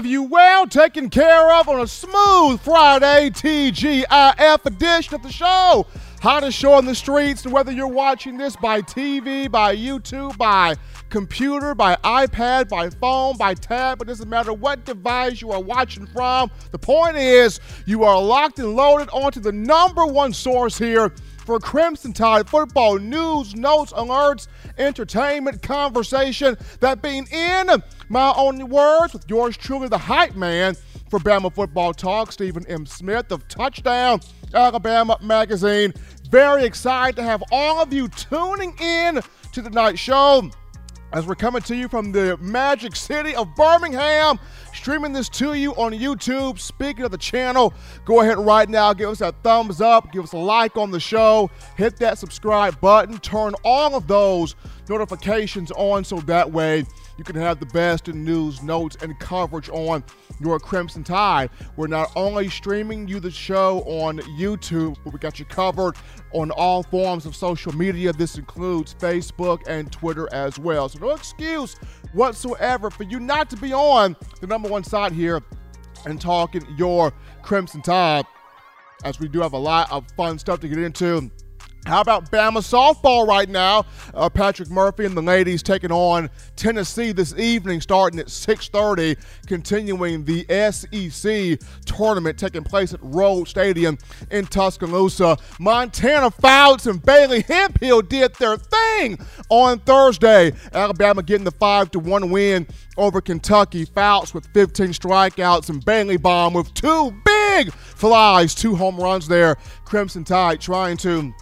have you well taken care of on a smooth Friday TGIF edition of the show. Hottest show on the streets, and whether you're watching this by TV, by YouTube, by computer, by iPad, by phone, by tab, it doesn't matter what device you are watching from. The point is, you are locked and loaded onto the number one source here for Crimson Tide football news, notes, alerts, entertainment, conversation. That being in my only words with yours truly, the hype man for Bama Football Talk, Stephen M. Smith of Touchdown Alabama Magazine. Very excited to have all of you tuning in to the night show as we're coming to you from the magic city of Birmingham, streaming this to you on YouTube. Speaking of the channel, go ahead right now, give us that thumbs up, give us a like on the show, hit that subscribe button, turn all of those notifications on so that way you can have the best in news, notes, and coverage on your Crimson Tide. We're not only streaming you the show on YouTube, but we got you covered on all forms of social media. This includes Facebook and Twitter as well. So no excuse whatsoever for you not to be on the number one side here and talking your Crimson Tide, as we do have a lot of fun stuff to get into. How about Bama softball right now? Uh, Patrick Murphy and the ladies taking on Tennessee this evening, starting at 6:30, continuing the SEC tournament taking place at Rhoads Stadium in Tuscaloosa. Montana Fouts and Bailey Hemphill did their thing on Thursday. Alabama getting the five to one win over Kentucky. Fouts with 15 strikeouts and Bailey Bomb with two big flies, two home runs there. Crimson Tide trying to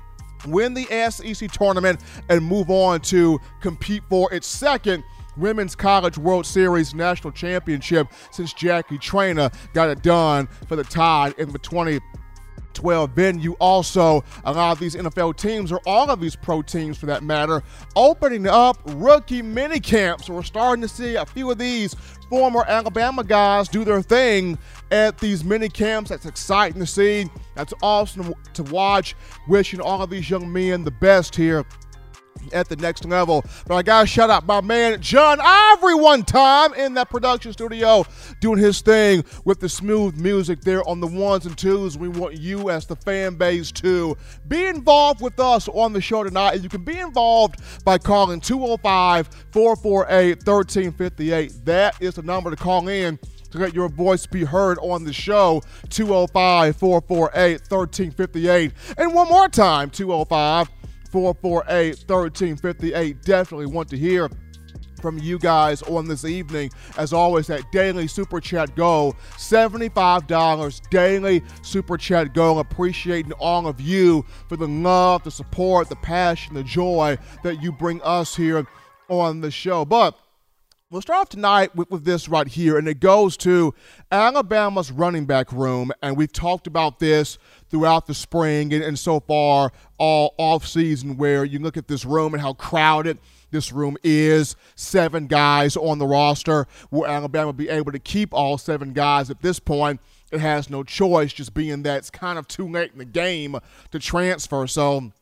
win the SEC tournament, and move on to compete for its second Women's College World Series national championship since Jackie Traina got it done for the Tide in the 20- 12 venue. Also, a lot of these NFL teams, or all of these pro teams for that matter, opening up rookie mini camps. We're starting to see a few of these former Alabama guys do their thing at these mini camps. That's exciting to see. That's awesome to watch. Wishing all of these young men the best here at the next level. But I gotta shout out my man John Ivory one time in that production studio doing his thing with the smooth music there on the ones and twos. We want you as the fan base to be involved with us on the show tonight. You can be involved by calling 205 448 1358. That is the number to call in to let your voice be heard on the show 205 448 1358 and one more time 205 448 1358. Definitely want to hear from you guys on this evening. As always, that daily super chat goal, $75 daily super chat goal. Appreciating all of you for the love, the support, the passion, the joy that you bring us here on the show. But We'll start off tonight with, with, this right here, and it goes to Alabama's running back room. And we've talked about this throughout the spring and, and so far all off season, where you look at this room and how crowded this room is. Seven guys on the roster. Will Alabama be able to keep all seven guys at this point? It has no choice, just being that it's kind of too late in the game to transfer. So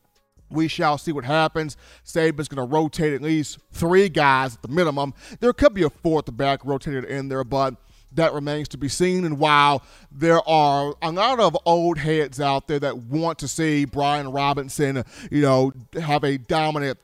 we shall see what happens. Saban's going to rotate at least three guys at the minimum. There could be a fourth back rotated in there, but that remains to be seen. And while there are a lot of old heads out there that want to see Brian Robinson, you know, have a dominant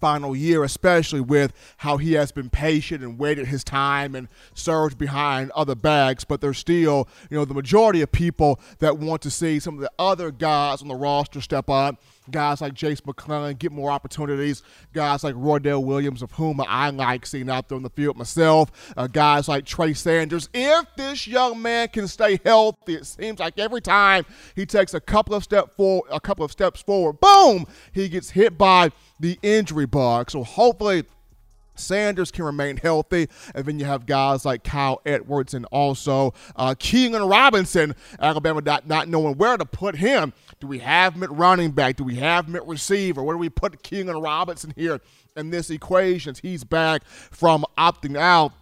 final year, especially with how he has been patient and waited his time and surged behind other bags. But there's still, you know, the majority of people that want to see some of the other guys on the roster step up guys like Jase McClellan get more opportunities. Guys like Roydell Williams, of whom I like seeing out there on the field myself. Uh, guys like Trey Sanders. If this young man can stay healthy, it seems like every time he takes a couple of step forward, a couple of steps forward, boom, he gets hit by the injury bug. So hopefully Sanders can remain healthy. And then you have guys like Kyle Edwards and also uh, Keilan Robinson. Alabama not, not knowing where to put him. Do we have at running back? Do we have at receiver? Where do we put Keilan Robinson here in this equation? He's back from opting out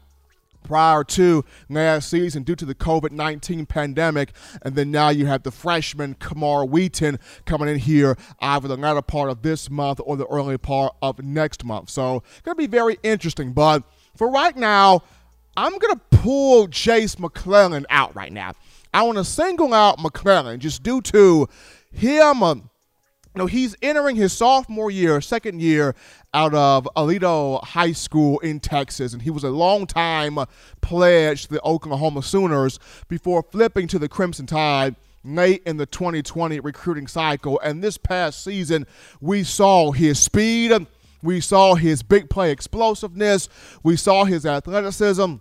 prior to last season due to the COVID 19 pandemic. And then now you have the freshman Camar Wheaton coming in here either the latter part of this month or the early part of next month. So, going to be very interesting. But for right now, I'm going to pull Jase McClellan out right now. I want to single out McClellan just due to him. Uh, you know, he's entering his sophomore year, second year out of Aledo High School in Texas, and he was a long-time pledge to the Oklahoma Sooners before flipping to the Crimson Tide late in the 2020 recruiting cycle. And this past season, we saw his speed, we saw his big play explosiveness, we saw his athleticism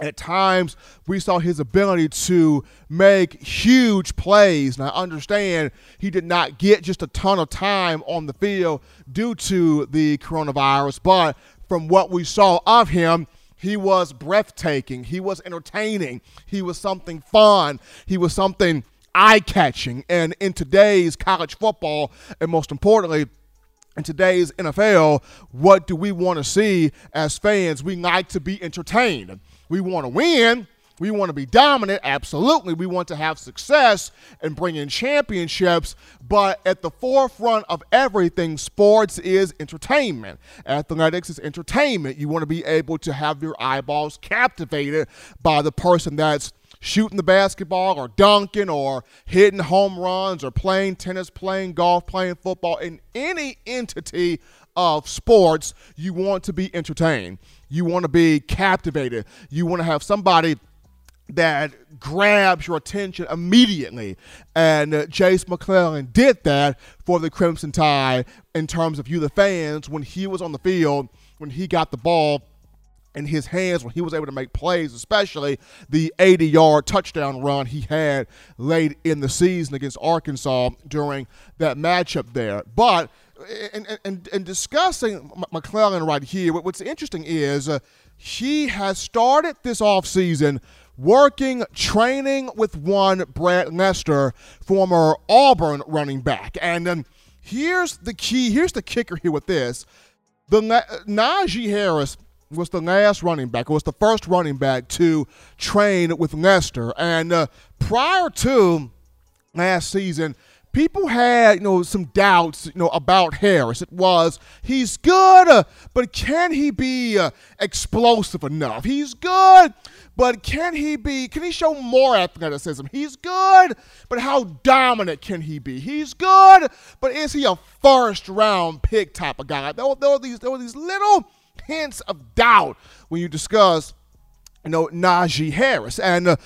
at times we saw his ability to make huge plays. And I understand he did not get just a ton of time on the field due to the coronavirus, but from what we saw of him, he was breathtaking. He was entertaining. He was something fun. He was something eye catching. And in today's college football, and most importantly, in today's NFL, what do we want to see as fans? We like to be entertained. We want to win. We want to be dominant. Absolutely. We want to have success and bring in championships. But at the forefront of everything, sports is entertainment. Athletics is entertainment. You want to be able to have your eyeballs captivated by the person that's shooting the basketball or dunking or hitting home runs or playing tennis, playing golf, playing football in any entity of sports, you want to be entertained. You want to be captivated. You want to have somebody that grabs your attention immediately. And uh, Jase McClellan did that for the Crimson Tide in terms of you, the fans, when he was on the field, when he got the ball in his hands, when he was able to make plays, especially the 80 yard touchdown run he had late in the season against Arkansas during that matchup there. But and, and, and discussing McClellan right here, what's interesting is uh, he has started this offseason working, training with one Brad Lester, former Auburn running back. And um, here's the key, here's the kicker here with this. The Najee Harris was the last running back, was the first running back to train with Lester. And uh, prior to last season, people had, you know, some doubts, you know, about Harris. It was he's good, uh, but can he be uh, explosive enough? He's good, but can he be? Can he show more athleticism? He's good, but how dominant can he be? He's good, but is he a first round pick type of guy? There were, there were these there were these little hints of doubt when you discuss, you know, Najee Harris, and uh,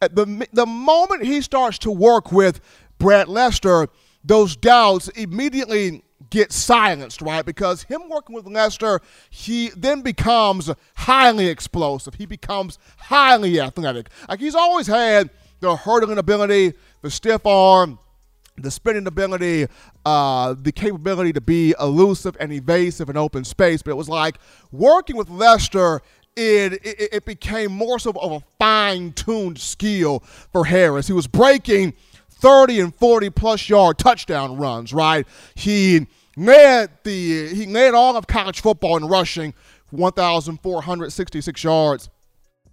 the the moment he starts to work with Brad Lester, those doubts immediately get silenced, right? Because him working with Lester, he then becomes highly explosive. He becomes highly athletic. Like he's always had the hurdling ability, the stiff arm, the spinning ability, uh, the capability to be elusive and evasive in open space. But it was like working with Lester it, it, it, became more so of a fine tuned skill for Harris. He was breaking 30 and 40 plus yard touchdown runs, right? He led the he led all of college football in rushing, 1,466 yards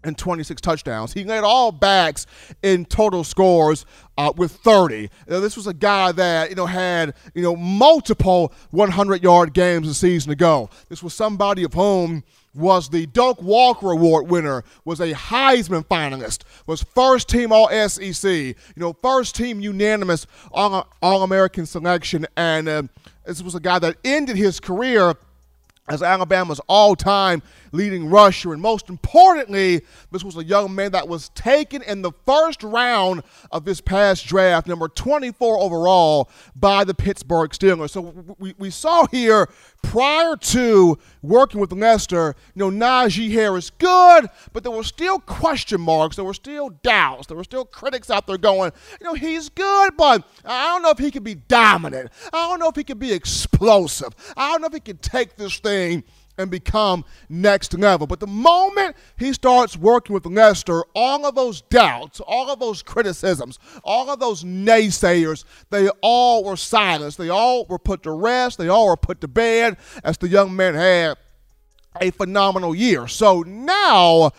and 26 touchdowns. He led all backs in total scores uh, with 30. Now, this was a guy that you know had you know multiple 100 yard games a season ago. This was somebody of whom was the Doak Walker Award winner, was a Heisman finalist, was first team All SEC, you know, first team unanimous All, American selection, and uh, this was a guy that ended his career as Alabama's all time leading rusher. And most importantly, this was a young man that was taken in the first round of this past draft, number 24 overall, by the Pittsburgh Steelers. So we, we saw here prior to working with Lester, you know, Najee Harris good, but there were still question marks. There were still doubts. There were still critics out there going, you know, he's good, but I don't know if he can be dominant. I don't know if he can be explosive. I don't know if he can take this thing and become next level. But the moment he starts working with Lester, all of those doubts, all of those criticisms, all of those naysayers, they all were silenced. They all were put to rest. They all were put to bed as the young man had a phenomenal year. So now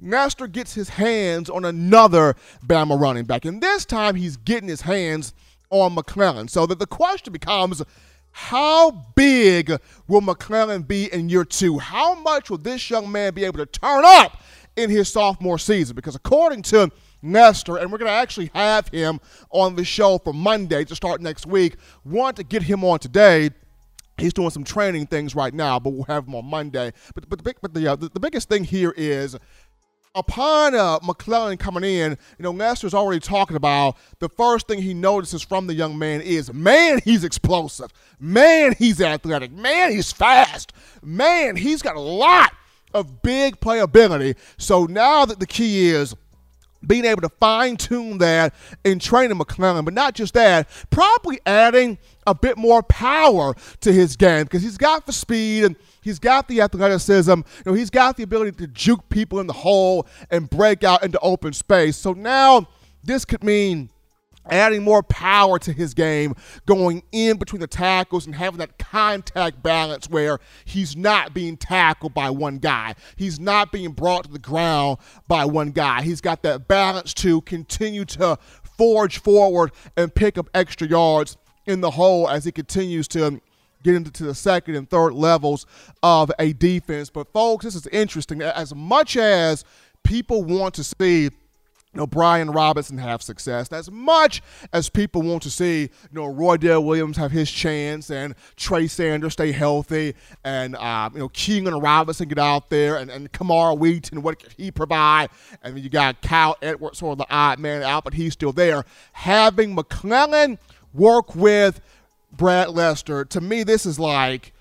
Lester gets his hands on another Bama running back. And this time he's getting his hands on McClellan. So that the question becomes how big will McClellan be in year two? How much will this young man be able to turn up in his sophomore season because according to Lester, and we're going to actually have him on the show for Monday to start next week. Want to get him on today. He's doing some training things right now, but we'll have him on Monday. But but the big, but the, uh, the, the biggest thing here is upon uh, McClellan coming in, you know, Lester's already talking about the first thing he notices from the young man is, man, he's explosive. Man, he's athletic. Man, he's fast. Man, he's got a lot of big playability. So now that the key is being able to fine tune that and training McClellan, but not just that, probably adding a bit more power to his game because he's got the speed and he's got the athleticism. You know, he's got the ability to juke people in the hole and break out into open space. So now this could mean adding more power to his game, going in between the tackles and having that contact balance where he's not being tackled by one guy. He's not being brought to the ground by one guy. He's got that balance to continue to forge forward and pick up extra yards in the hole as he continues to get into the second and third levels of a defense. But folks, this is interesting. As much as people want to see you know, Brian Robinson have success. As much as people want to see, you know, Roydell Williams have his chance and Trey Sanders stay healthy and, uh, you know, Keilan Robinson get out there and, and Camar Wheaton, what can he provide? And you got Kyle Edwards, sort of the odd man out, but he's still there. Having McClellan work with Brad Lester, to me, this is like,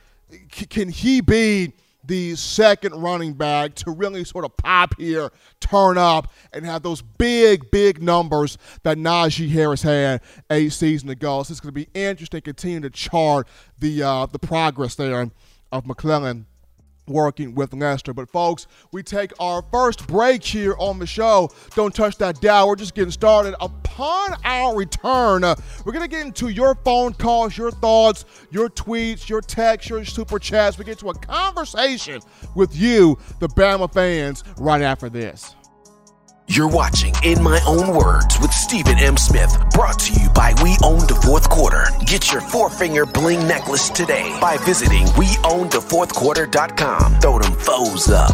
can he be the second running back to really sort of pop here, turn up, and have those big, big numbers that Najee Harris had a season ago. So it's going to be interesting to continue to chart the uh, the progress there of McClellan working with Lester. But folks, we take our first break here on the show. Don't touch that dial. We're just getting started. Upon our return, uh, we're going to get into your phone calls, your thoughts, your tweets, your texts, your super chats. We get to a conversation with you, the Bama fans, right after this. You're watching In My Own Words with Stephen M. Smith, brought to you by We Own the Fourth Quarter. Get your four finger bling necklace today by visiting WeOwnTheFourthQuarter.com. Throw them foes up.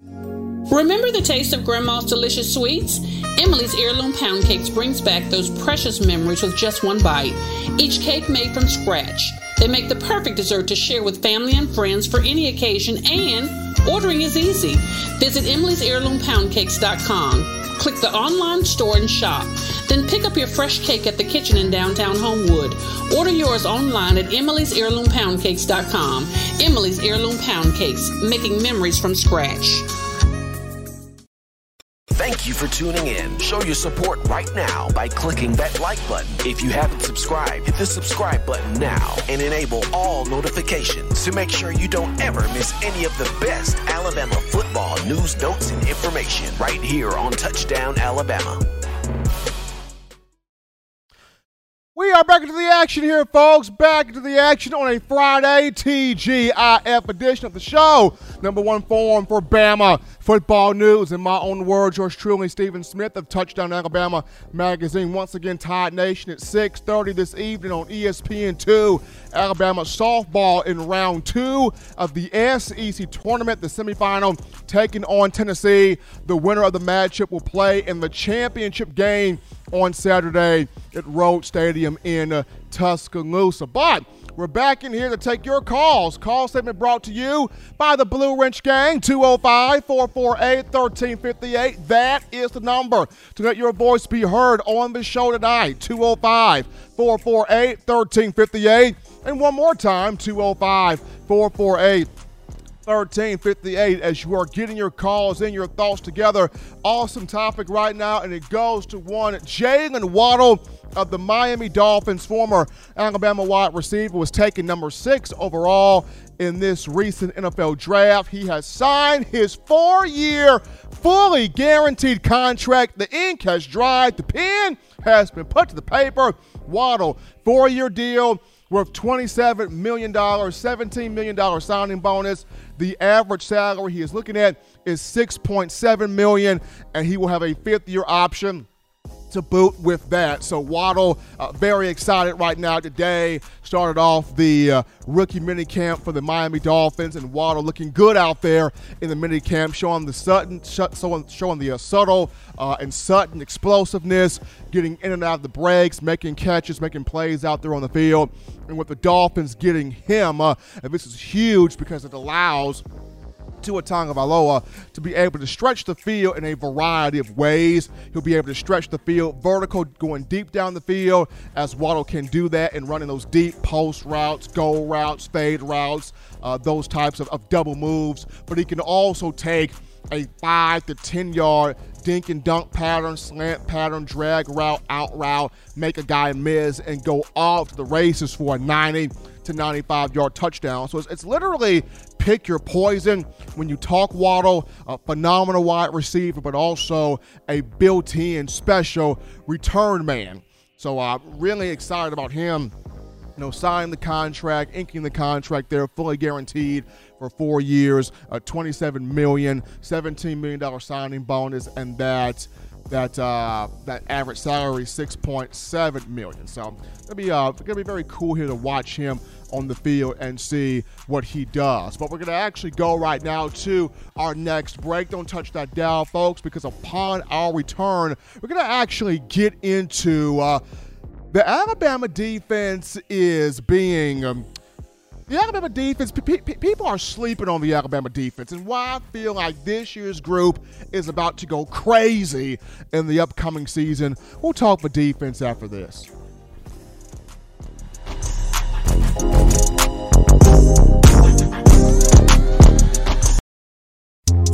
Remember the taste of Grandma's delicious sweets? Emily's Heirloom Pound Cakes brings back those precious memories with just one bite. Each cake made from scratch. They make the perfect dessert to share with family and friends for any occasion, and ordering is easy. Visit Emily's Heirloom Poundcakes.com. Click the online store and shop. Then pick up your fresh cake at the kitchen in downtown Homewood. Order yours online at Emily's Heirloom Poundcakes.com. Emily's Heirloom Pound Cakes, making memories from scratch. You for tuning in. Show your support right now by clicking that like button. If you haven't subscribed, hit the subscribe button now and enable all notifications to make sure you don't ever miss any of the best Alabama football news, notes, and information right here on Touchdown Alabama. We are back into the action here, folks. Back into the action on a Friday TGIF edition of the show. Number one forum for Bama football news. In my own words, yours truly, Stephen Smith of Touchdown Alabama Magazine. Once again, Tide Nation at 6.30 this evening on ESPN2. Alabama softball in round two of the SEC tournament, the semifinal, taking on Tennessee. The winner of the matchup will play in the championship game on Saturday at Rhoads Stadium in Tuscaloosa. But we're back in here to take your calls. Call segment brought to you by the Blue Wrench Gang, 205 448 1358. That is the number to let your voice be heard on the show tonight, 205 448 1358. And one more time, 205 448 1358 as you are getting your calls and your thoughts together. Awesome topic right now, and it goes to one Jaylen Waddle of the Miami Dolphins, former Alabama wide receiver, was taken number six overall in this recent NFL draft. He has signed his four year, fully guaranteed contract. The ink has dried, the pen has been put to the paper. Waddle, four year deal worth $27 million, $17 million signing bonus. The average salary he is looking at is 6.7 million, and he will have a fifth year option to boot with that. So Waddle, uh, very excited right now today. Started off the uh, rookie mini camp for the Miami Dolphins, and Waddle looking good out there in the mini camp, showing the sudden, showing, the uh, subtle uh, and sudden explosiveness, getting in and out of the breaks, making catches, making plays out there on the field. And with the Dolphins getting him, uh, and this is huge because it allows Tua Tagovailoa to be able to stretch the field in a variety of ways. He'll be able to stretch the field vertical, going deep down the field, as Waddle can do that and running those deep post routes, goal routes, fade routes, uh, those types of, of double moves. But he can also take a five to 10 yard dink and dunk pattern, slant pattern, drag route, out route, make a guy miss, and go off the races for a 90 to 95 yard touchdown. So it's, it's literally pick your poison when you talk Waddle, a phenomenal wide receiver, but also a built in special return man. So I'm uh, really excited about him. You know, signing the contract, inking the contract there, fully guaranteed for four years, a 27 million, 17 million dollar signing bonus, and that that uh, that average salary 6.7 million. So it'll be uh, gonna be very cool here to watch him on the field and see what he does. But we're gonna actually go right now to our next break. Don't touch that dial, folks, because upon our return, we're gonna actually get into. Uh, the Alabama defense is being um, the Alabama defense, people are sleeping on the Alabama defense, and why I feel like this year's group is about to go crazy in the upcoming season. We'll talk for defense after this.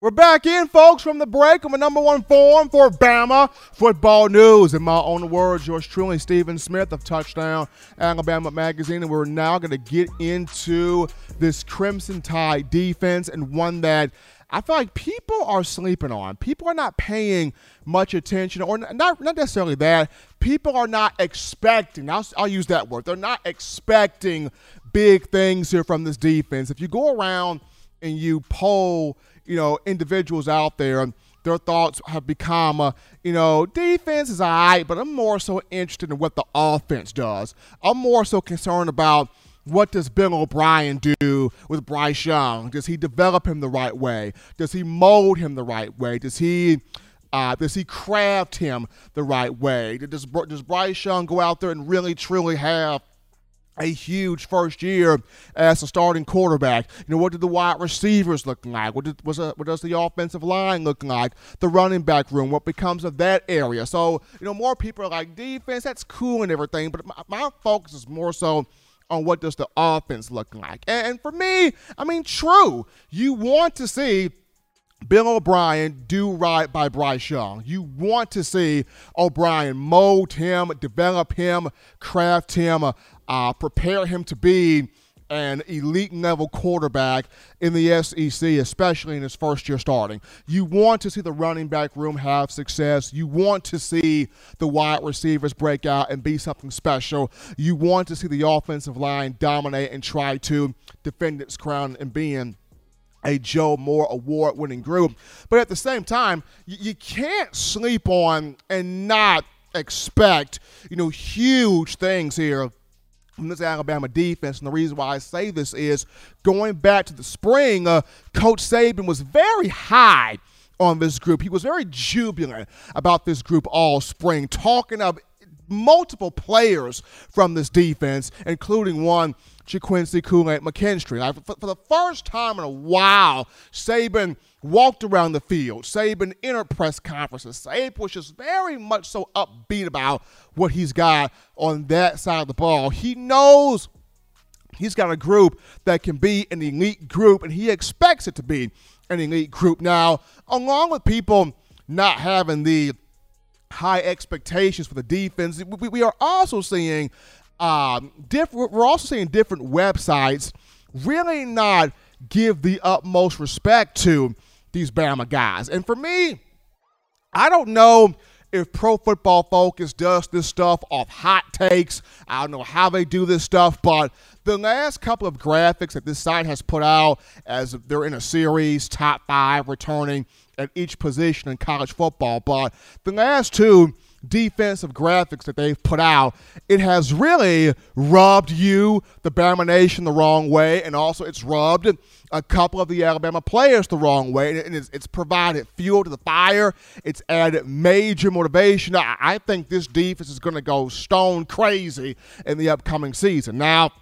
We're back in, folks, from the break on the number one forum for Bama football news. In my own words, yours truly, Stephen Smith of Touchdown Alabama Magazine. And we're now going to get into this Crimson Tide defense and one that I feel like people are sleeping on. People are not paying much attention, or not, not necessarily that. People are not expecting, I'll, I'll use that word, they're not expecting big things here from this defense. If you go around and you poll, you know, individuals out there, and their thoughts have become, uh, you know, defense is all right, but I'm more so interested in what the offense does. I'm more so concerned about what does Bill O'Brien do with Bryce Young? Does he develop him the right way? Does he mold him the right way? Does he uh, does he craft him the right way? Does, does Bryce Young go out there and really, truly have a huge first year as a starting quarterback. You know, what did the wide receivers look like? What, did, was a, what does the offensive line look like? The running back room, what becomes of that area? So, you know, more people are like, defense, that's cool and everything, but my, my focus is more so on what does the offense look like. And, and for me, I mean, true, you want to see Bill O'Brien do right by Bryce Young. You want to see O'Brien mold him, develop him, craft him, uh, prepare him to be an elite level quarterback in the SEC, especially in his first year starting. You want to see the running back room have success. You want to see the wide receivers break out and be something special. You want to see the offensive line dominate and try to defend its crown and being a Joe Moore award winning group. But at the same time, you, can't sleep on and not expect, you know, huge things here from this Alabama defense. And the reason why I say this is going back to the spring, uh, Coach Saban was very high on this group. He was very jubilant about this group all spring, talking of multiple players from this defense, including one Ga'Quincy Kool-Aid McKinstry. for, for, the first time in a while, Saban walked around the field. Saban entered press conferences. Saban was just very much so upbeat about what he's got on that side of the ball. He knows He's got a group that can be an elite group, and he expects it to be an elite group. Now, along with people not having the high expectations for the defense, we, we are also seeing um, different. We're also seeing different websites really not give the utmost respect to these Bama guys. And for me, I don't know if Pro Football Focus does this stuff off hot takes. I don't know how they do this stuff, but the last couple of graphics that this site has put out as they're in a series, top five returning at each position in college football, but the last two defensive graphics that they've put out, it has really rubbed you, the Bama Nation, the wrong way, and also it's rubbed a couple of the Alabama players the wrong way, and it's, it's provided fuel to the fire. It's added major motivation. I, I think this defense is going to go stone crazy in the upcoming season. Now,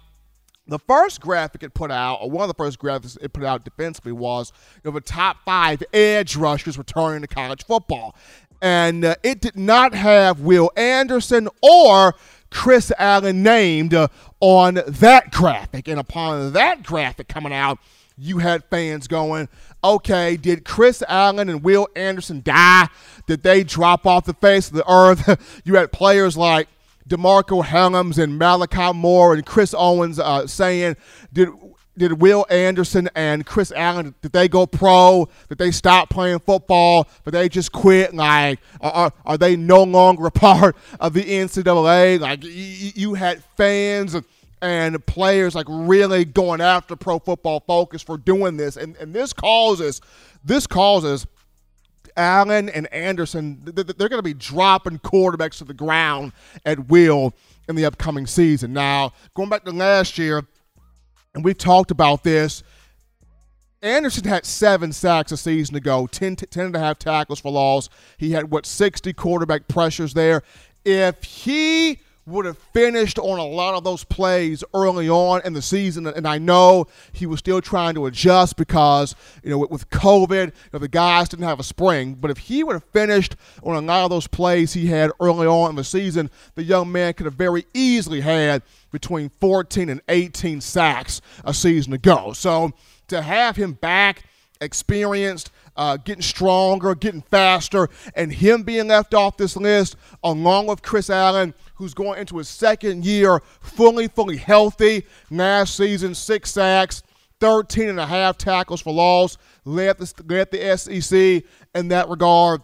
the first graphic it put out, or one of the first graphics it put out defensively, was you know, the top five edge rushers returning to college football and uh, it did not have Will Anderson or Chris Allen named uh, on that graphic. And upon that graphic coming out, you had fans going, okay, did Chris Allen and Will Anderson die? Did they drop off the face of the earth? you had players like DeMarco Hellams and Malachi Moore and Chris Owens uh, saying, did did Will Anderson and Chris Allen did they go pro? Did they stop playing football? Did they just quit? Like, are, are they no longer a part of the NCAA? Like, you had fans and players like really going after Pro Football Focus for doing this, and and this causes this causes. Allen and Anderson, they're going to be dropping quarterbacks to the ground at will in the upcoming season. Now, going back to last year, and we've talked about this. Anderson had seven sacks a season ago, 10, 10 and a half tackles for loss. He had, what, 60 quarterback pressures there. If he would have finished on a lot of those plays early on in the season, and I know he was still trying to adjust because, you know, with COVID, you know, the guys didn't have a spring. But if he would have finished on a lot of those plays he had early on in the season, the young man could have very easily had between 14 and 18 sacks a season ago. So to have him back, experienced, uh, getting stronger, getting faster, and him being left off this list, along with Chris Allen, who's going into his second year fully, fully healthy. Last season, six sacks, 13 and a half tackles for loss, led the, led the SEC in that regard.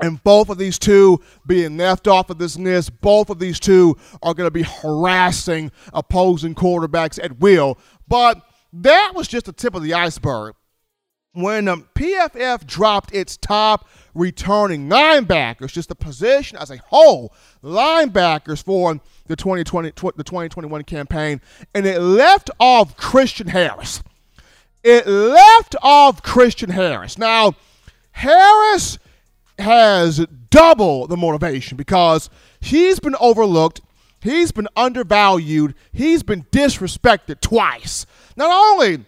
And both of these two being left off of this list, both of these two are going to be harassing opposing quarterbacks at will. But that was just the tip of the iceberg. When um, PFF dropped its top returning linebackers, just the position as a whole, linebackers for the 2020 tw- the 2021 campaign, and it left off Christian Harris. It left off Christian Harris. Now, Harris has double the motivation because he's been overlooked, he's been undervalued, he's been disrespected twice. Not only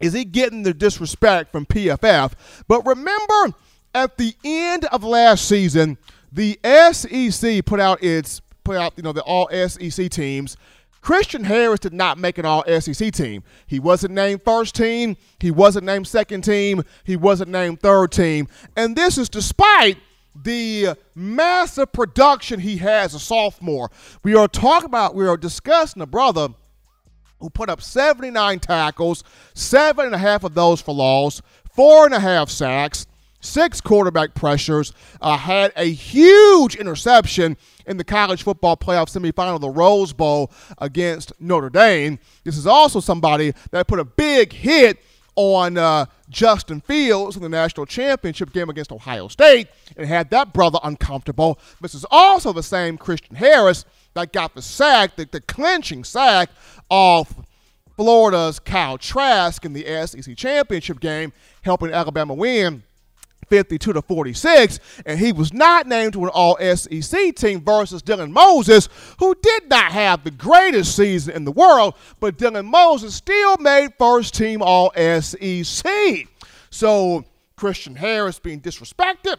is he getting the disrespect from PFF, but remember at the end of last season, the SEC put out its put out you know the all SEC teams Christian Harris did not make an all SEC team. He wasn't named first team, he wasn't named second team, he wasn't named third team. And this is despite the massive production he has a sophomore. We are talking about, we are discussing a brother who put up 79 tackles, seven and a half of those for loss, four and a half sacks, six quarterback pressures, uh, had a huge interception in the college football playoff semifinal, the Rose Bowl against Notre Dame. This is also somebody that put a big hit on uh, Justin Fields in the national championship game against Ohio State and had that brother uncomfortable. This is also the same Christian Harris that got the sack, the, the clinching sack off Florida's Kyle Trask in the SEC championship game, helping Alabama win 52 to 46, and he was not named to an all SEC team versus Dylan Moses, who did not have the greatest season in the world, but Dylan Moses still made first team all SEC. So Christian Harris being disrespected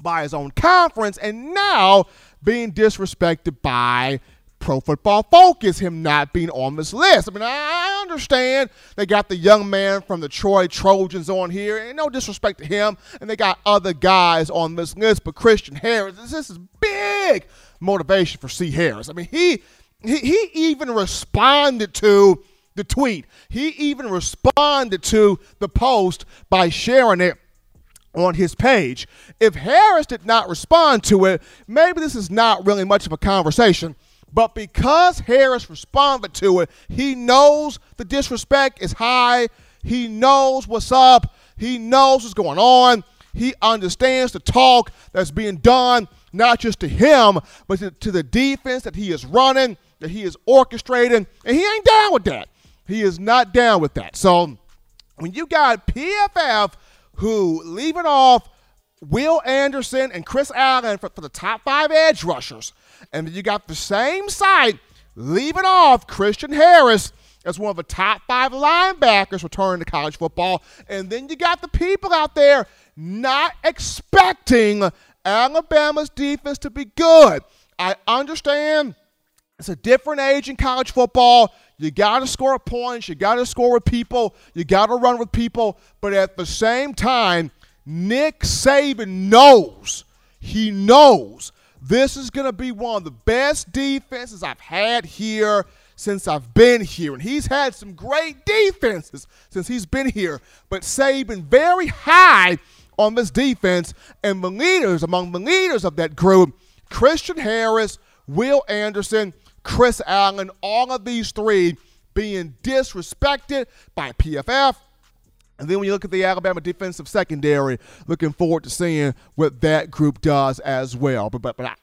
by his own conference, and now being disrespected by Pro Football Focus, him not being on this list. I mean, I understand they got the young man from the Troy Trojans on here, and no disrespect to him, and they got other guys on this list, but Christian Harris, this is big motivation for C. Harris. I mean, he he, he even responded to the tweet. He even responded to the post by sharing it on his page. If Harris did not respond to it, maybe this is not really much of a conversation. But because Harris responded to it, he knows the disrespect is high. He knows what's up. He knows what's going on. He understands the talk that's being done, not just to him, but to, to the defense that he is running, that he is orchestrating. And he ain't down with that. He is not down with that. So when you got PFF who leaving off Will Anderson and Chris Allen for, for the top five edge rushers, and then you got the same site leaving off Christian Harris as one of the top five linebackers returning to college football. And then you got the people out there not expecting Alabama's defense to be good. I understand it's a different age in college football. You got to score points. You got to score with people. You got to run with people. But at the same time, Nick Saban knows, he knows this is going to be one of the best defenses I've had here since I've been here. And he's had some great defenses since he's been here. But Saban very high on this defense. And the leaders, among the leaders of that group, Christian Harris, Will Anderson, Chris Allen, all of these three being disrespected by PFF. And then when you look at the Alabama defensive secondary, looking forward to seeing what that group does as well. But but, but I,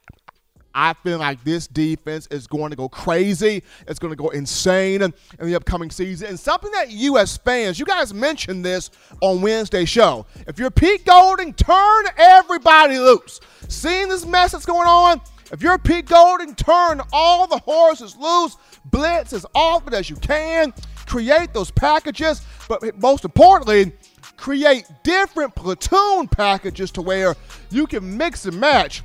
I feel like this defense is going to go crazy. It's going to go insane in the upcoming season. And something that you as fans, you guys mentioned this on Wednesday show. If you're Pete Golding, turn everybody loose. Seeing this mess that's going on, if you're Pete Golding, turn all the horses loose. Blitz as often as you can. Create those packages, but most importantly, create different platoon packages to where you can mix and match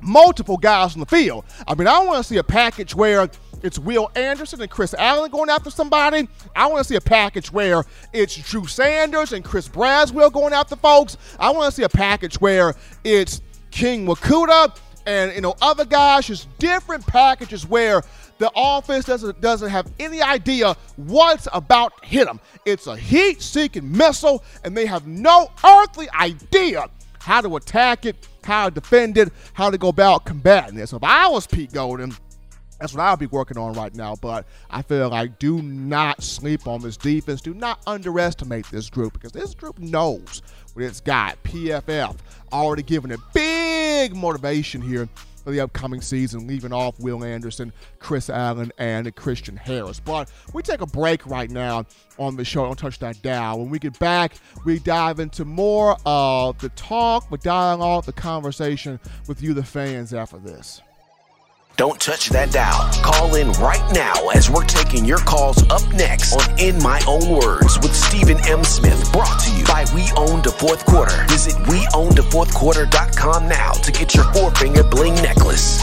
multiple guys on the field. I mean, I want to see a package where it's Will Anderson and Chris Allen going after somebody. I want to see a package where it's Drew Sanders and Chris Braswell going after folks. I want to see a package where it's King Mwikuta and you know other guys, just different packages where the offense doesn't doesn't have any idea what's about to hit them. It's a heat-seeking missile, and they have no earthly idea how to attack it, how to defend it, how to go about combating it. So if I was Pete Golding, that's what I'll be working on right now. But I feel like do not sleep on this defense. Do not underestimate this group because this group knows what it's got. PFF already giving it big motivation here for the upcoming season, leaving off Will Anderson, Chris Allen, and Christian Harris. But we take a break right now on the show. Don't touch that dial. When we get back, we dive into more of the talk, the dialogue, the conversation with you, the fans, after this. Don't touch that dial. Call in right now as we're taking your calls up next on In My Own Words with Stephen M. Smith. Brought to you by We Own the Fourth Quarter. Visit WeOwnTheFourthQuarter.com now to get your four finger bling necklace.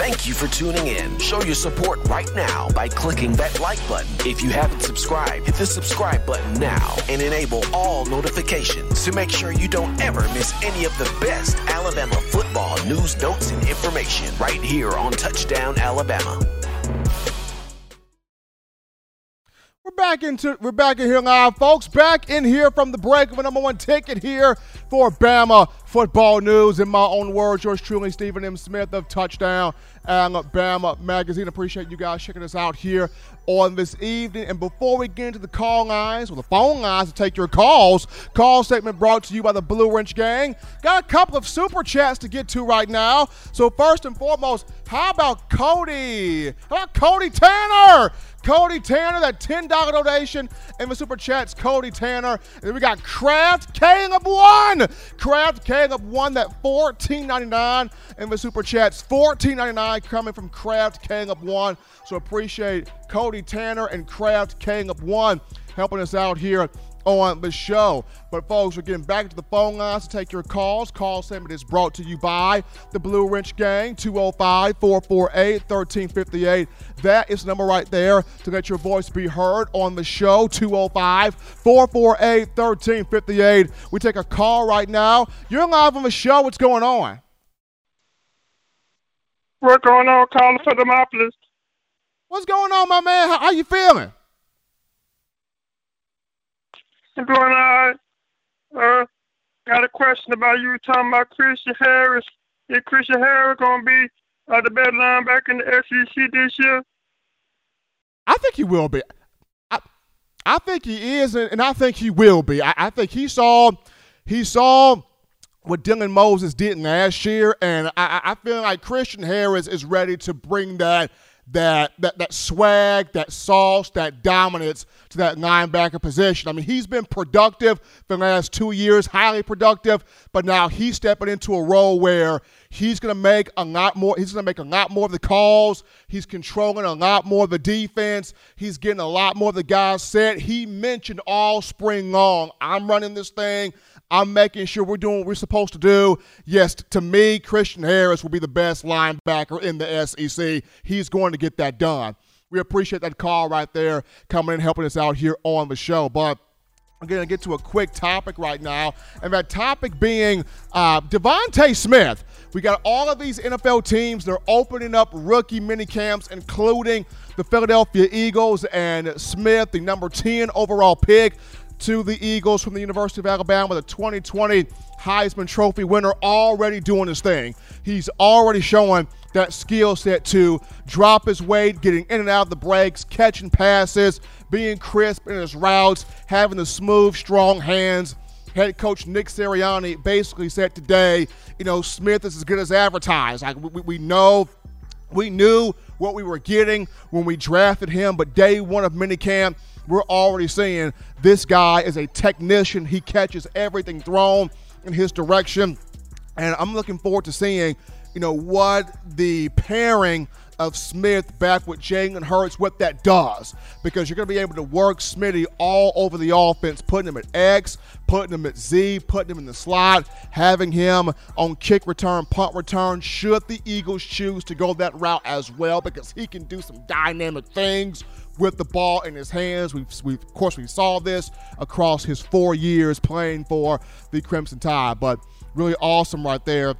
Thank you for tuning in. Show your support right now by clicking that like button. If you haven't subscribed, hit the subscribe button now and enable all notifications to make sure you don't ever miss any of the best Alabama football news, notes, and information right here on Touchdown Alabama. We're back into we're back in here live, folks. Back in here from the break of a number one ticket here for Bama football news. In my own words, yours truly, Stephen M. Smith of Touchdown Alabama Magazine. Appreciate you guys checking us out here on this evening. And before we get into the call lines or the phone lines to take your calls, call statement brought to you by the Blue Wrench Gang. Got a couple of super chats to get to right now. So first and foremost, how about Cody? How about Cody Tanner? Cody Tanner, that $10 donation in the super chats, Cody Tanner. And then we got Kraft King of One. Kraft King of One, that $14.99 in the super chats. $14.99 coming from Kraft King of One. So appreciate Cody Tanner and Kraft King of One helping us out here on the show. But folks, we're getting back to the phone lines to take your calls. Call segment is brought to you by the Blue Wrench Gang, 205-448-1358. That is the number right there to let your voice be heard on the show, 205-448-1358. We take a call right now. You're live on the show. What's going on? What's going on, calling for Demopolis? What's going on, my man? How, how you feeling? Doing all right. Uh, got a question about you talking about Christian Harris. Is Christian Harris going to be uh, the best linebacker in the SEC this year? I think he will be. I, I think he is, and, and I think he will be. I, I think he saw he saw what Dylan Moses did last year, and I, I feel like Christian Harris is ready to bring that that that that swag, that sauce, that dominance to that linebacker position. I mean, he's been productive for the last two years, highly productive, but now he's stepping into a role where he's going to make a lot more. He's going to make a lot more of the calls. He's controlling a lot more of the defense. He's getting a lot more of the guys set. He mentioned all spring long, I'm running this thing. I'm making sure we're doing what we're supposed to do. Yes, to me, Christian Harris will be the best linebacker in the SEC. He's going to get that done. We appreciate that call right there coming in, helping us out here on the show. But I'm going to get to a quick topic right now, and that topic being uh, DeVonta Smith. We got all of these NFL teams. They're opening up rookie mini camps, including the Philadelphia Eagles and Smith, the number 10 overall pick to the Eagles from the University of Alabama, the 2020 Heisman Trophy winner, already doing his thing. He's already showing that skill set to drop his weight, getting in and out of the breaks, catching passes, being crisp in his routes, having the smooth, strong hands. Head coach Nick Sirianni basically said today, you know, Smith is as good as advertised. Like we, we know, we knew what we were getting when we drafted him, but day one of minicamp, we're already seeing this guy is a technician. He catches everything thrown in his direction. And I'm looking forward to seeing, you know, what the pairing of Smith back with Jalen Hurts, what that does. Because you're going to be able to work Smitty all over the offense, putting him at X, putting him at Z, putting him in the slot, having him on kick return, punt return, should the Eagles choose to go that route as well, because he can do some dynamic things with the ball in his hands. We've, we of course, we saw this across his four years playing for the Crimson Tide, but really awesome right there.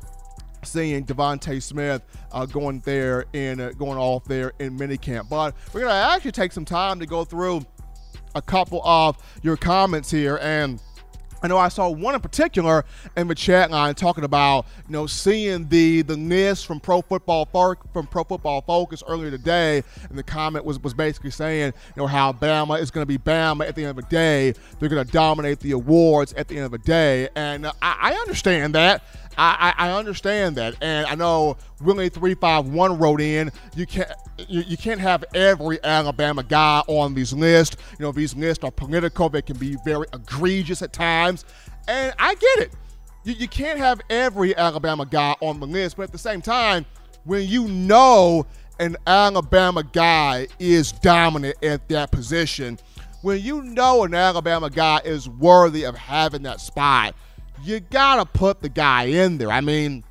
Seeing DeVonta Smith uh, going there and uh, going off there in minicamp, but we're gonna actually take some time to go through a couple of your comments here and I know I saw one in particular in the chat line talking about you know seeing the the list from Pro Football from Pro Football Focus earlier today, and the comment was was basically saying you know how Bama is going to be Bama at the end of the day. They're going to dominate the awards at the end of the day, and I, I understand that. I, I, understand that, and I know Willie three five one wrote in. You can't you, you can't have every Alabama guy on these lists. You know these lists are political. They can be very egregious at times, and I get it. You, you can't have every Alabama guy on the list, but at the same time, when you know an Alabama guy is dominant at that position, when you know an Alabama guy is worthy of having that spot you gotta put the guy in there. I mean,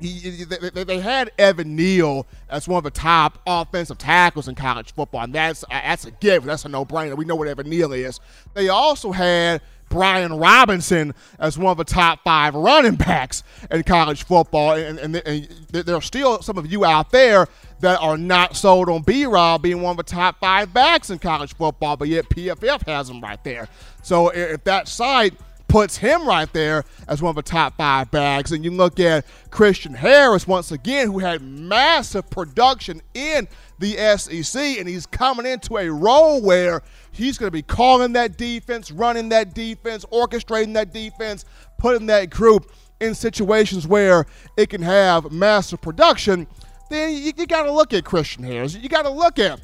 he, they, they, had Evan Neal as one of the top offensive tackles in college football, and that's that's a given. That's a no-brainer. We know what Evan Neal is. They also had Brian Robinson as one of the top five running backs in college football, and, and, and there are still some of you out there that are not sold on B Rob being one of the top five backs in college football, but yet PFF has him right there. So if that site puts him right there as one of the top five backs. And you look at Christian Harris once again, who had massive production in the SEC, and he's coming into a role where he's going to be calling that defense, running that defense, orchestrating that defense, putting that group in situations where it can have massive production. Then you, you got to look at Christian Harris. You got to look at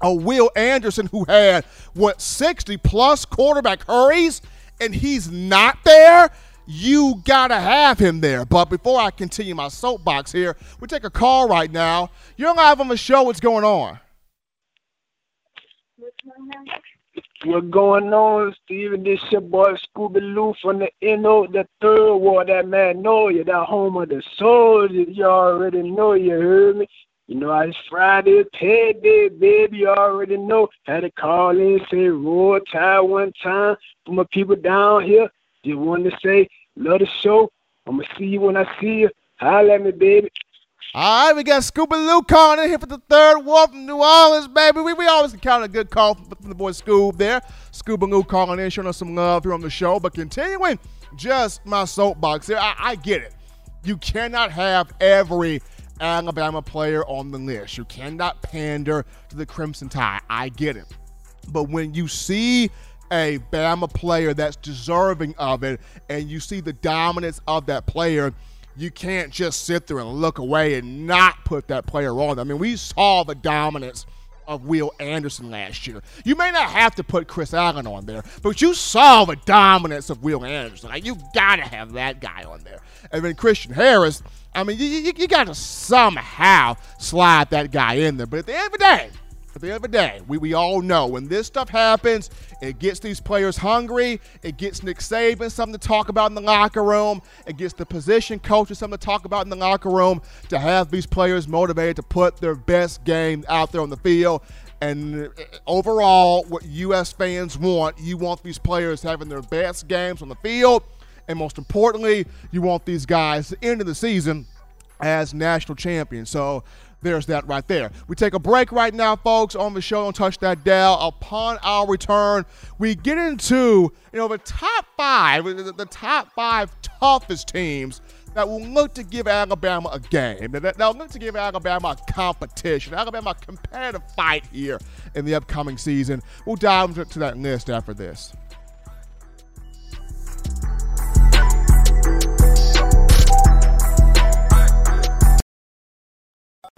a Will Anderson who had what 60 plus quarterback hurries and he's not there, you gotta have him there. But before I continue my soapbox here, we take a call right now. You're live on the show. What's going on? What's going on, Steven? This your boy Scooby Lou from the NO, the third war, that man know you, that home of the soldiers. You already know, you heard me. You know, it's Friday, payday, baby. You already know. Had to call in, say roll tide one time for my people down here. Just wanted to say, love the show. I'm going to see you when I see you. Holla at me, baby. All right, we got Scuba Lou calling in here for the third war from New Orleans, baby. We, we always count a good call from, from the boy Scoob there. Scuba Lou calling in, showing us some love here on the show. But continuing just my soapbox here, I, I get it. You cannot have every – Alabama player on the list. You cannot pander to the Crimson Tide. I get it. But when you see a Bama player that's deserving of it and you see the dominance of that player, you can't just sit there and look away and not put that player on. I mean, we saw the dominance of Will Anderson last year. You may not have to put Chris Allen on there, but you saw the dominance of Will Anderson. Like, you got to have that guy on there. And then Christian Harris, I mean, you, you, you got to somehow slide that guy in there. But at the end of the day, at the end of the day, we, we all know when this stuff happens, it gets these players hungry. It gets Nick Saban something to talk about in the locker room. It gets the position coaches something to talk about in the locker room to have these players motivated to put their best game out there on the field. And uh, overall, what U.S. fans want, you want these players having their best games on the field. And most importantly, you want these guys to end of the season as national champions. So there's that right there. We take a break right now, folks, on the show. Don't touch that dial. Upon our return, we get into you know the top five, the top five toughest teams that will look to give Alabama a game. That will look to give Alabama a competition, Alabama a competitive fight here in the upcoming season. We'll dive into that list after this.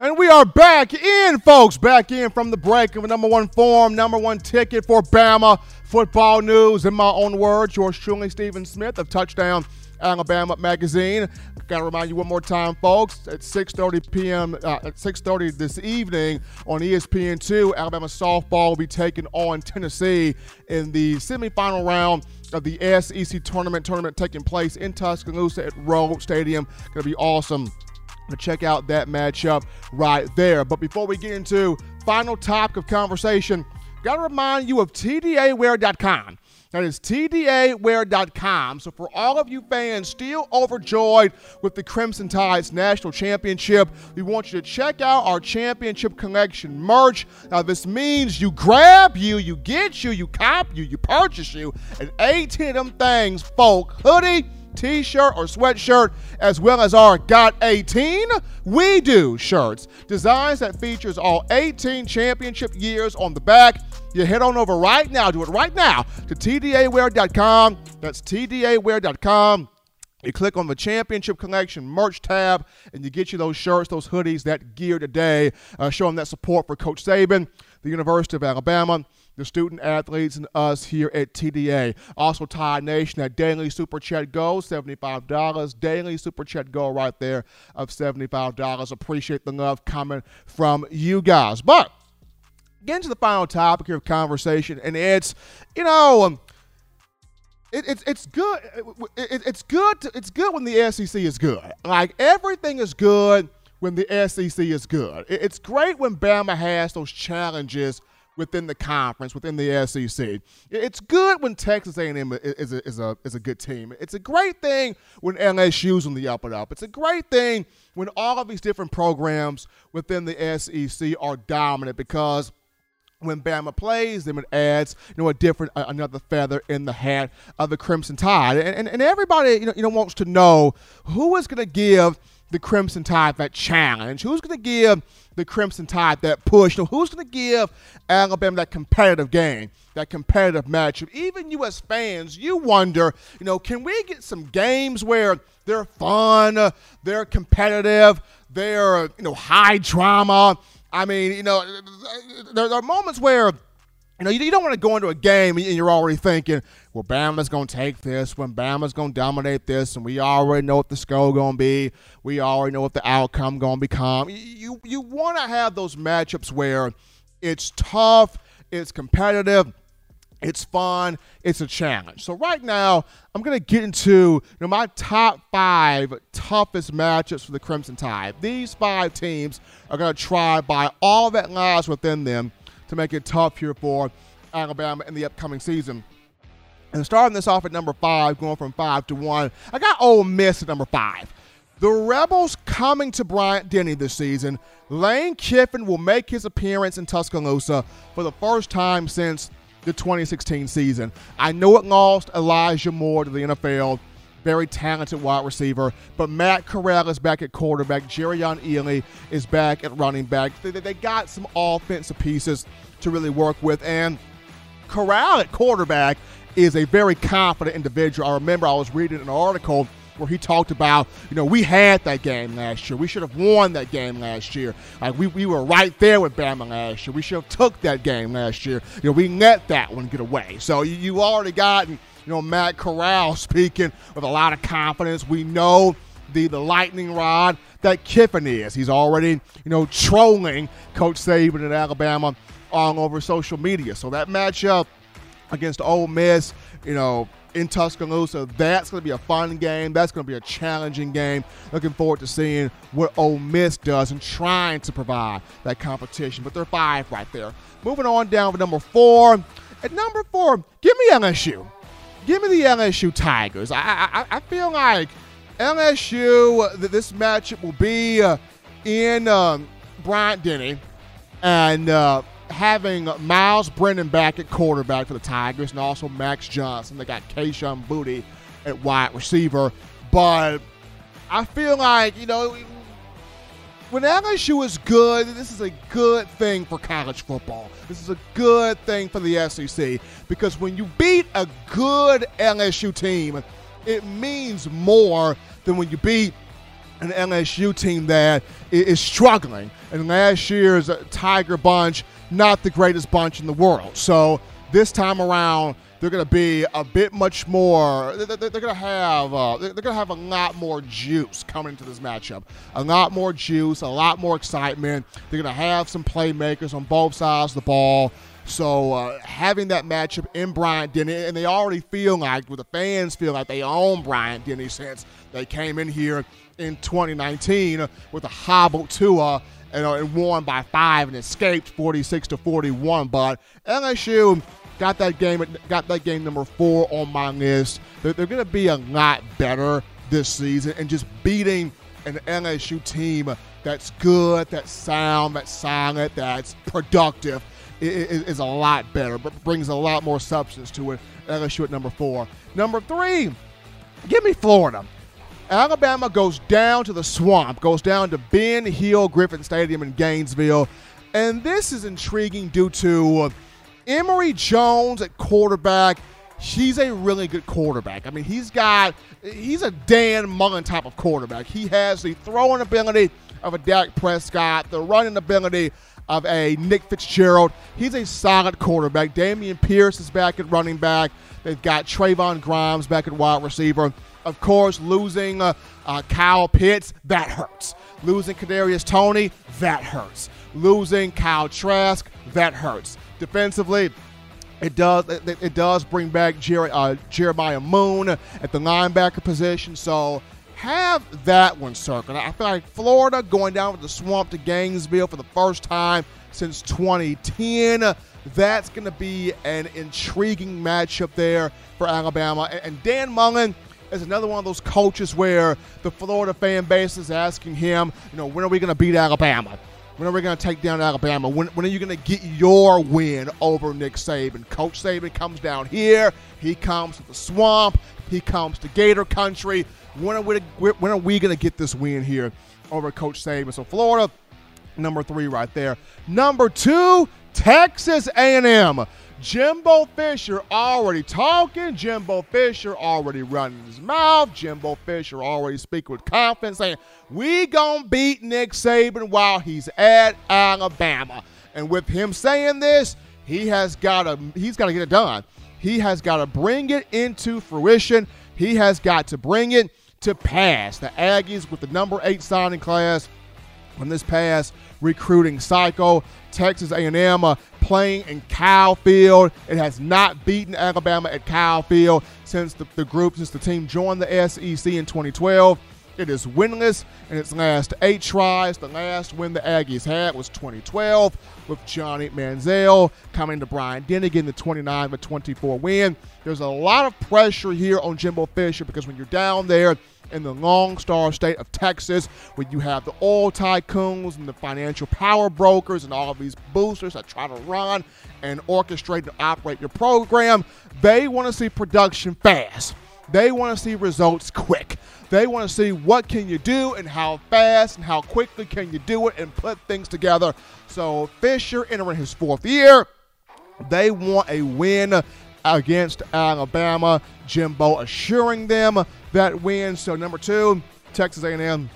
And we are back in, folks, back in from the break of number one form, number one ticket for Bama football news. In my own words, yours truly, Stephen Smith of Touchdown Alabama Magazine. Got to remind you one more time, folks, at 6:30 p.m. Uh, at 6:30 this evening on ESPN2, Alabama softball will be taking on Tennessee in the semifinal round of the SEC tournament. Tournament taking place in Tuscaloosa at Rhoads Stadium. To be awesome check out that matchup right there. But before we get into final topic of conversation, got to remind you of TDAwear.com. That is TDAwear.com. So for all of you fans still overjoyed with the Crimson Tide's national championship, we want you to check out our championship collection merch. Now this means you grab you, you get you, you cop you, you purchase you, and 18 of them things, folk, hoodie, t shirt or sweatshirt, as well as our Got 18 We Do shirts. Designs that features all 18 championship years on the back. You head on over right now, do it right now to TDAwear.com. That's TDAwear.com. You click on the Championship Collection merch tab, and you get you those shirts, those hoodies, that gear today, uh, showing that support for Coach Saban, the University of Alabama, the student athletes, and us here at TDA. Also, Tide Nation, that daily super chat goal, $75. Daily super chat goal right there of $75. Appreciate the love coming from you guys. But getting to the final topic here of conversation, and it's, you know, um, it, it's it's good. It, it's good. To, it's good when the SEC is good. Like everything is good when the SEC is good. It, it's great when Bama has those challenges within the conference, within the SEC. It's good when Texas A&M is a, is a, is a good team. It's a great thing when LSU's on the up and up. It's a great thing when all of these different programs within the SEC are dominant because when Bama plays them, it adds you know a different uh, another feather in the hat of the Crimson Tide, and, and, and everybody you know, you know wants to know who is going to give the Crimson Tide that challenge, who's going to give the Crimson Tide that push, who's going to give Alabama that competitive game, that competitive matchup. Even you as fans, you wonder, you know, can we get some games where they're fun, uh, they're competitive, they're you know high drama? I mean, you know, there, are moments where you know, you, don't want to go into a game and you're already thinking, well, Bama's going to take this, when Bama's going to dominate this, and we already know what the score going to be. We already know what the outcome going to become. You, you want to have those matchups where it's tough, it's competitive, it's fun. It's a challenge. So right now, I'm going to get into you know, my top five toughest matchups for the Crimson Tide. These five teams are going to try by all that lies within them to make it tough here for Alabama in the upcoming season. And starting this off at number five, going from five to one, I got Ole Miss at number five. The Rebels coming to Bryant Denny this season. Lane Kiffin will make his appearance in Tuscaloosa for the first time since the 2016 season. I know it lost Elijah Moore to the NFL, very talented wide receiver, but Matt Corral is back at quarterback. Jerrion Ealy is back at running back. They, they got some offensive pieces to really work with, and Corral at quarterback is a very confident individual. I remember I was reading an article where he talked about, you know, we had that game last year. We should have won that game last year. Like we, we were right there with Bama last year. We should have took that game last year. You know, we let that one get away. So you, you already got, you know, Matt Corral speaking with a lot of confidence. We know the the lightning rod that Kiffin is. He's already, you know, trolling Coach Saban at Alabama all over social media. So that matchup against Ole Miss, you know, in Tuscaloosa. That's going to be a fun game. That's going to be a challenging game. Looking forward to seeing what Ole Miss does and trying to provide that competition. But they're five right there. Moving on down to number four. At number four, give me LSU. Give me the LSU Tigers. I, I, I feel like LSU, this matchup will be uh, in um, Bryant Denny. And uh, having Myles Brennan back at quarterback for the Tigers and also Max Johnson. They got Kayshon Boutte at wide receiver. But I feel like, you know, when LSU is good, this is a good thing for college football. This is a good thing for the SEC because when you beat a good LSU team, it means more than when you beat an LSU team that is struggling. And last year's Tiger bunch not the greatest bunch in the world. So this time around, they're going to be a bit much more. They're, going to have uh, they're going to have a lot more juice coming into this matchup. A lot more juice, a lot more excitement. They're going to have some playmakers on both sides of the ball. So uh, having that matchup in Bryant Denny, and they already feel like, well, the fans feel like they own Bryant Denny since they came in here in 2019 with a hobbled Tua and won by five and escaped 46 to 41. But LSU got that game got that game number four on my list. They're, they're going to be a lot better this season and just beating an LSU team that's good, that's sound, that's solid, that's productive is, is a lot better, but brings a lot more substance to it. LSU at number four. Number three, give me Florida. Alabama goes down to the swamp, goes down to Ben Hill Griffin Stadium in Gainesville. And this is intriguing due to uh, Emory Jones at quarterback. He's a really good quarterback. I mean, he's got, he's a Dan Mullen type of quarterback. He has the throwing ability of a Dak Prescott, the running ability of a Nick Fitzgerald. He's a solid quarterback. Dameon Pierce is back at running back. They've got Trevon Grimes back at wide receiver. Of course, losing uh, uh, Kyle Pitts, that hurts. Losing Kadarius Toney, that hurts. Losing Kyle Trask, that hurts. Defensively, it does it, it does bring back Jer- uh, Jeremiah Moon at the linebacker position. So have that one circled. I feel like Florida going down with the swamp to Gainesville for the first time since 2010. That's going to be an intriguing matchup there for Alabama. And Dan Mullen is another one of those coaches where the Florida fan base is asking him, you know, when are we going to beat Alabama? When are we going to take down Alabama? When, when are you going to get your win over Nick Saban? Coach Saban comes down here. He comes to the swamp. He comes to Gator Country. When are we, when are we going to get this win here over Coach Saban? So Florida, number three right there. Number two, Texas A&M. Jimbo Fisher already talking. Jimbo Fisher already running his mouth. Jimbo Fisher already speaking with confidence, saying, "We gonna beat Nick Saban while he's at Alabama." And with him saying this, he has got to he's got to get it done. He has got to bring it into fruition. He has got to bring it to pass. The Aggies with the number eight signing class on this past recruiting cycle. Texas A&M uh, playing in Kyle Field. It has not beaten Alabama at Kyle Field since the, the group, since the team joined the SEC in 2012. It is winless in its last eight tries. The last win the Aggies had was 2012 with Johnny Manziel coming to Bryant-Denny getting the 29 24 win. There's a lot of pressure here on Jimbo Fisher because when you're down there in the long Star State of Texas, where you have the oil tycoons and the financial power brokers and all of these boosters that try to run and orchestrate and operate your program, they want to see production fast. They want to see results quick. They want to see what can you do and how fast and how quickly can you do it and put things together. So Fisher entering his fourth year, they want a win against Alabama. Jimbo assuring them that win. So number two, Texas A&M.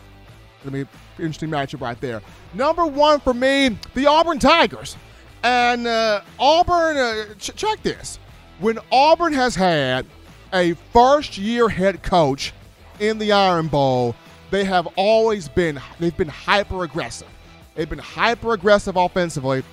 I mean, interesting matchup right there. Number one for me, the Auburn Tigers. And uh, Auburn, uh, ch- check this. When Auburn has had a first year head coach in the Iron Bowl, they have always been they've been hyper aggressive. They've been hyper aggressive offensively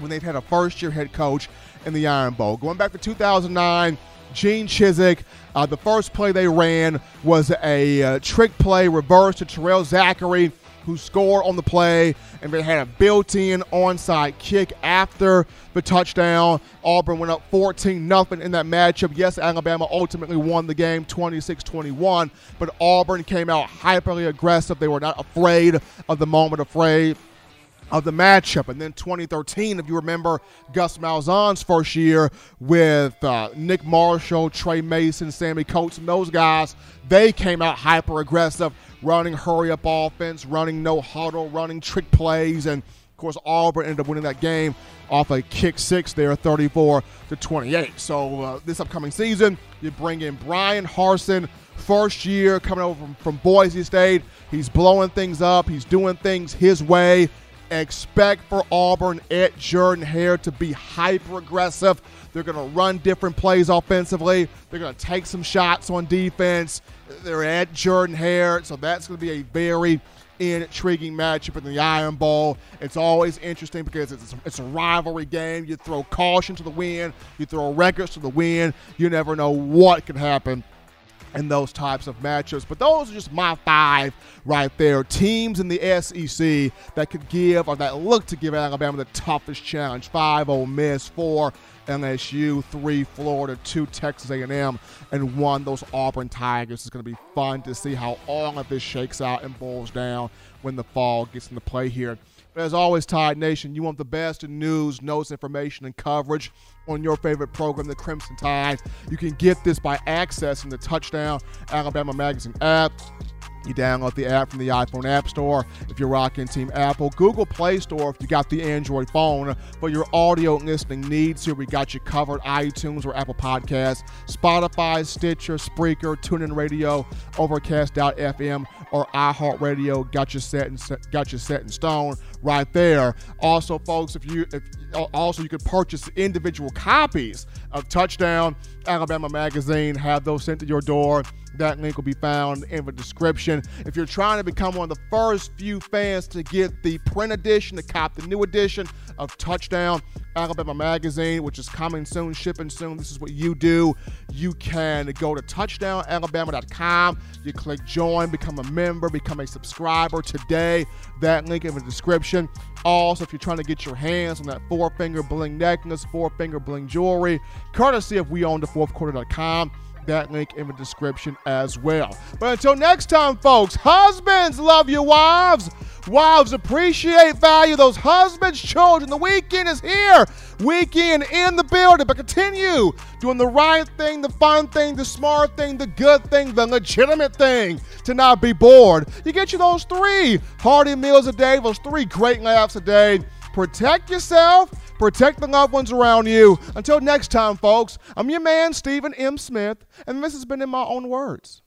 when they've had a first year head coach in the Iron Bowl. Going back to 2009, Gene Chizik, uh, the first play they ran was a uh, trick play reverse to Terrell Zachery who scored on the play, and they had a built-in onside kick after the touchdown. Auburn went up 14 0 in that matchup. Yes, Alabama ultimately won the game 26-21, but Auburn came out hyperly aggressive. They were not afraid of the moment, afraid of the matchup. And then 2013, if you remember Gus Malzahn's first year with uh, Nick Marshall, Tre Mason, Sammy Coates, and those guys, they came out hyper aggressive, running hurry up offense, running no huddle, running trick plays. And of course, Auburn ended up winning that game off a kick six there, 34 to 28. So uh, this upcoming season, you bring in Bryan Harsin, first year coming over from, from Boise State. He's blowing things up, he's doing things his way. Expect for Auburn at Jordan Hare to be hyper aggressive. They're going to run different plays offensively. They're going to take some shots on defense. They're at Jordan Hare, so that's going to be a very intriguing matchup in the Iron Bowl. It's always interesting because it's, it's a rivalry game. You throw caution to the wind, you throw records to the wind. You never know what can happen in those types of matchups. But those are just my five right there. Teams in the SEC that could give or that look to give Alabama the toughest challenge. Five Ole Miss, four LSU, three Florida, two Texas A&M, and one those Auburn Tigers. It's going to be fun to see how all of this shakes out and boils down when the fall gets into play here. But as always, Tide Nation, you want the best in news, notes, information, and coverage on your favorite program, the Crimson Tide. You can get this by accessing the Touchdown Alabama Magazine app. You download the app from the iPhone App Store if you're rocking Team Apple, Google Play Store if you got the Android phone. For your audio listening needs, here we got you covered iTunes or Apple Podcasts, Spotify, Stitcher, Spreaker, TuneIn Radio, Overcast.fm, or iHeartRadio. Got you set and got you set in stone right there. Also, folks, if you if also you can purchase individual copies of Touchdown Alabama Magazine, have those sent to your door. That link will be found in the description. If you're trying to become one of the first few fans to get the print edition, to cop the new edition of Touchdown Alabama Magazine, which is coming soon, shipping soon, this is what you do. You can go to touchdownalabama.com. You click join, become a member, become a subscriber today. That link in the description. Also, if you're trying to get your hands on that four finger bling necklace, four finger bling jewelry, courtesy of WeOwnTheFourthQuarter.com that link in the description as well. But until next time, folks, husbands love your wives. Wives appreciate, value those husbands, children. The weekend is here. Weekend in the building. But continue doing the right thing, the fun thing, the smart thing, the good thing, the legitimate thing to not be bored. You get you those three hearty meals a day, those three great laughs a day. Protect yourself Protect the loved ones around you. Until next time, folks, I'm your man, Stephen M. Smith, and this has been in my own words.